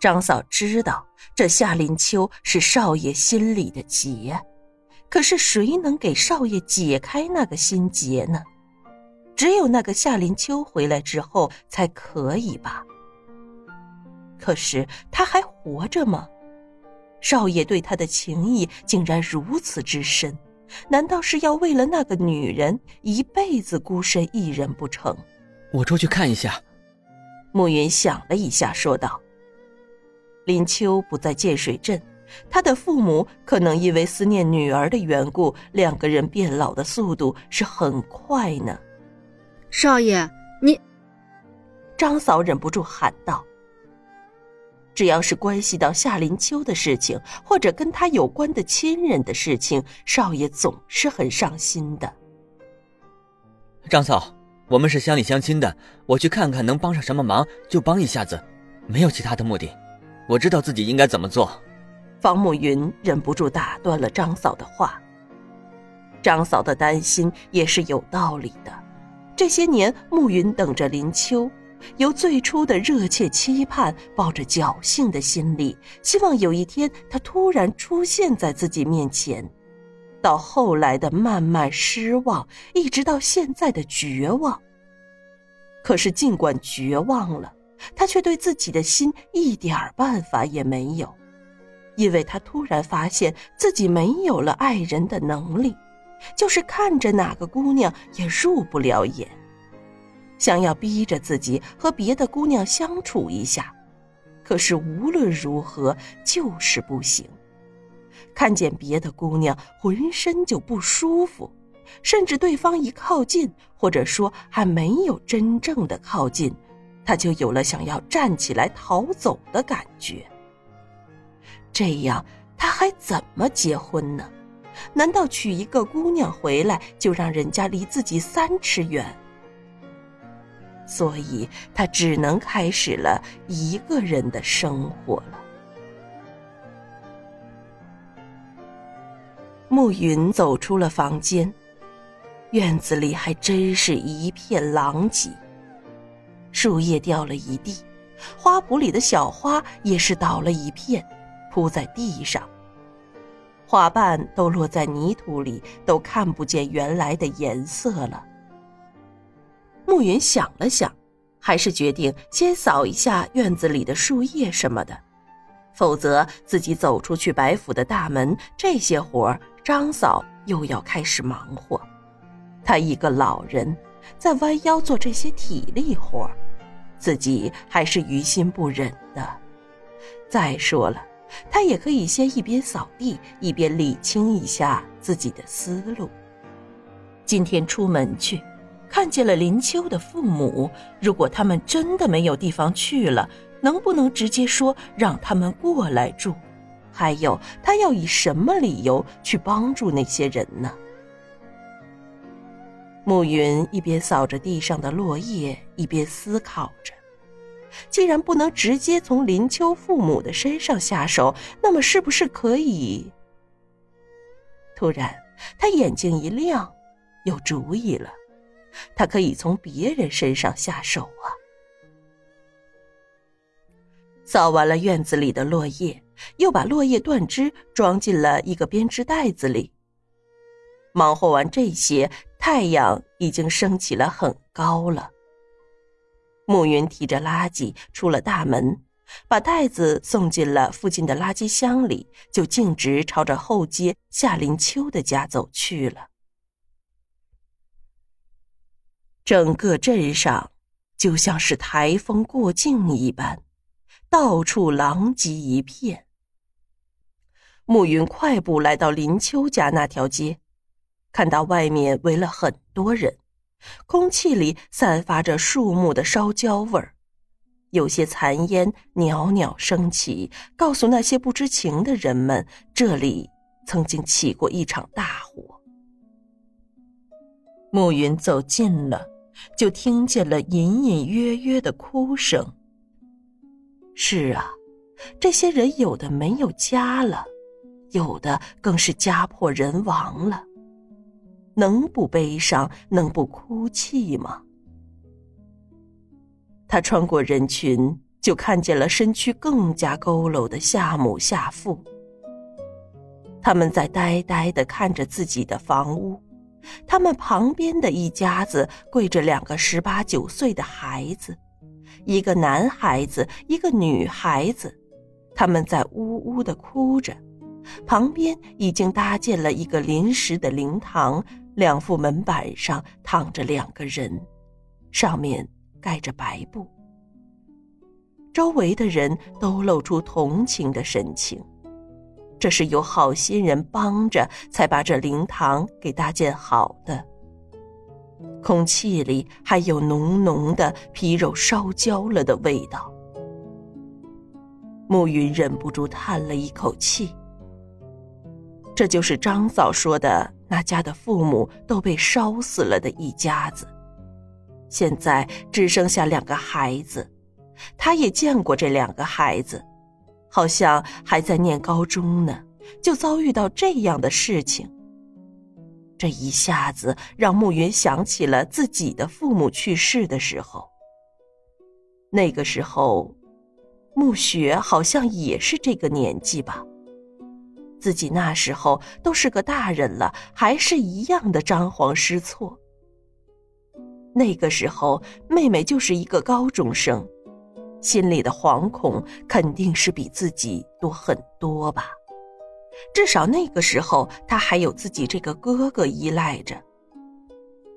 张嫂知道这夏林秋是少爷心里的结，可是谁能给少爷解开那个心结呢？只有那个夏林秋回来之后才可以吧。可是他还活着吗？少爷对他的情谊竟然如此之深，难道是要为了那个女人一辈子孤身一人不成？我出去看一下。暮云想了一下，说道。林秋不在建水镇，他的父母可能因为思念女儿的缘故，两个人变老的速度是很快呢。少爷，你……张嫂忍不住喊道。只要是关系到夏林秋的事情，或者跟他有关的亲人的事情，少爷总是很上心的。张嫂，我们是乡里乡亲的，我去看看能帮上什么忙就帮一下子，没有其他的目的。我知道自己应该怎么做。方慕云忍不住打断了张嫂的话。张嫂的担心也是有道理的。这些年，暮云等着林秋，由最初的热切期盼，抱着侥幸的心理，希望有一天他突然出现在自己面前，到后来的慢慢失望，一直到现在的绝望。可是，尽管绝望了。他却对自己的心一点办法也没有，因为他突然发现自己没有了爱人的能力，就是看着哪个姑娘也入不了眼。想要逼着自己和别的姑娘相处一下，可是无论如何就是不行。看见别的姑娘，浑身就不舒服，甚至对方一靠近，或者说还没有真正的靠近。他就有了想要站起来逃走的感觉。这样他还怎么结婚呢？难道娶一个姑娘回来就让人家离自己三尺远？所以他只能开始了一个人的生活了。暮云走出了房间，院子里还真是一片狼藉。树叶掉了一地，花圃里的小花也是倒了一片，铺在地上。花瓣都落在泥土里，都看不见原来的颜色了。暮云想了想，还是决定先扫一下院子里的树叶什么的，否则自己走出去白府的大门，这些活儿张嫂又要开始忙活。她一个老人，在弯腰做这些体力活儿。自己还是于心不忍的。再说了，他也可以先一边扫地，一边理清一下自己的思路。今天出门去，看见了林秋的父母，如果他们真的没有地方去了，能不能直接说让他们过来住？还有，他要以什么理由去帮助那些人呢？暮云一边扫着地上的落叶，一边思考着：既然不能直接从林秋父母的身上下手，那么是不是可以？突然，他眼睛一亮，有主意了。他可以从别人身上下手啊！扫完了院子里的落叶，又把落叶断枝装进了一个编织袋子里。忙活完这些。太阳已经升起了很高了。暮云提着垃圾出了大门，把袋子送进了附近的垃圾箱里，就径直朝着后街夏林秋的家走去了。整个镇上就像是台风过境一般，到处狼藉一片。暮云快步来到林秋家那条街。看到外面围了很多人，空气里散发着树木的烧焦味儿，有些残烟袅袅升起，告诉那些不知情的人们，这里曾经起过一场大火。暮云走近了，就听见了隐隐约约的哭声。是啊，这些人有的没有家了，有的更是家破人亡了。能不悲伤，能不哭泣吗？他穿过人群，就看见了身躯更加佝偻的夏母夏父。他们在呆呆的看着自己的房屋，他们旁边的一家子跪着两个十八九岁的孩子，一个男孩子，一个女孩子，他们在呜呜的哭着。旁边已经搭建了一个临时的灵堂，两副门板上躺着两个人，上面盖着白布。周围的人都露出同情的神情。这是有好心人帮着，才把这灵堂给搭建好的。空气里还有浓浓的皮肉烧焦了的味道。暮云忍不住叹了一口气。这就是张嫂说的那家的父母都被烧死了的一家子，现在只剩下两个孩子，他也见过这两个孩子。好像还在念高中呢，就遭遇到这样的事情。这一下子让暮云想起了自己的父母去世的时候。那个时候，暮雪好像也是这个年纪吧。自己那时候都是个大人了，还是一样的张皇失措。那个时候，妹妹就是一个高中生。心里的惶恐肯定是比自己多很多吧，至少那个时候他还有自己这个哥哥依赖着。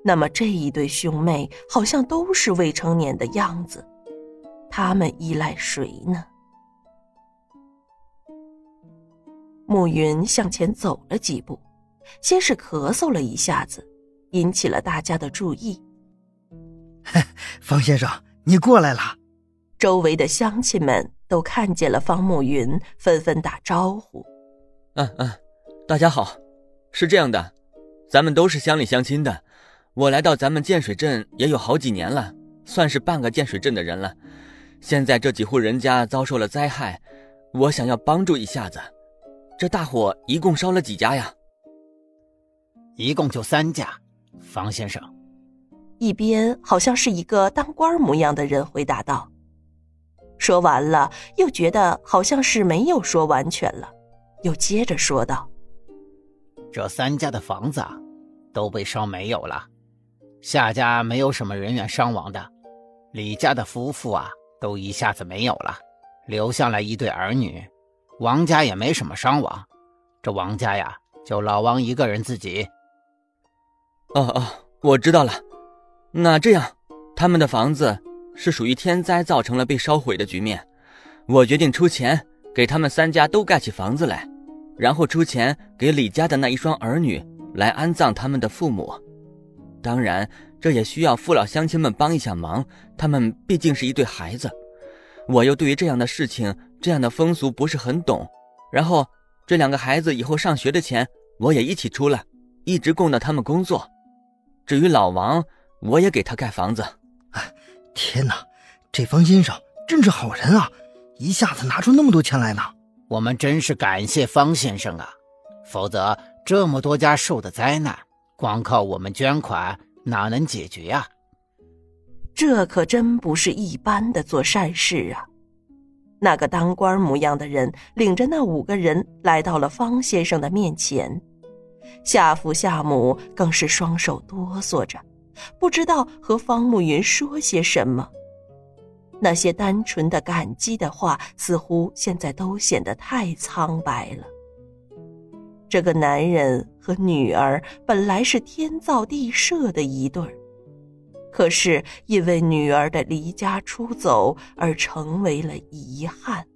那么这一对兄妹好像都是未成年的样子，他们依赖谁呢？暮云向前走了几步，先是咳嗽了一下子，引起了大家的注意。方先生，你过来了。周围的乡亲们都看见了方慕云，纷纷打招呼。嗯嗯，大家好，是这样的，咱们都是乡里乡亲的。我来到咱们建水镇也有好几年了，算是半个建水镇的人了。现在这几户人家遭受了灾害，我想要帮助一下子。这大火一共烧了几家呀？一共就三家。房先生，一边好像是一个当官模样的人回答道。说完了，又觉得好像是没有说完全了，又接着说道：“这三家的房子啊，都被烧没有了。夏家没有什么人员伤亡的，李家的夫妇啊，都一下子没有了，留下来一对儿女。王家也没什么伤亡，这王家呀，就老王一个人自己。”哦哦，我知道了。那这样，他们的房子。是属于天灾造成了被烧毁的局面，我决定出钱给他们三家都盖起房子来，然后出钱给李家的那一双儿女来安葬他们的父母。当然，这也需要父老乡亲们帮一下忙，他们毕竟是一对孩子。我又对于这样的事情、这样的风俗不是很懂，然后这两个孩子以后上学的钱我也一起出了，一直供到他们工作。至于老王，我也给他盖房子。天哪，这方先生真是好人啊！一下子拿出那么多钱来呢。我们真是感谢方先生啊，否则这么多家受的灾难，光靠我们捐款哪能解决呀？这可真不是一般的做善事啊！那个当官模样的人领着那五个人来到了方先生的面前，夏父夏母更是双手哆嗦着。不知道和方慕云说些什么，那些单纯的感激的话，似乎现在都显得太苍白了。这个男人和女儿本来是天造地设的一对儿，可是因为女儿的离家出走而成为了遗憾。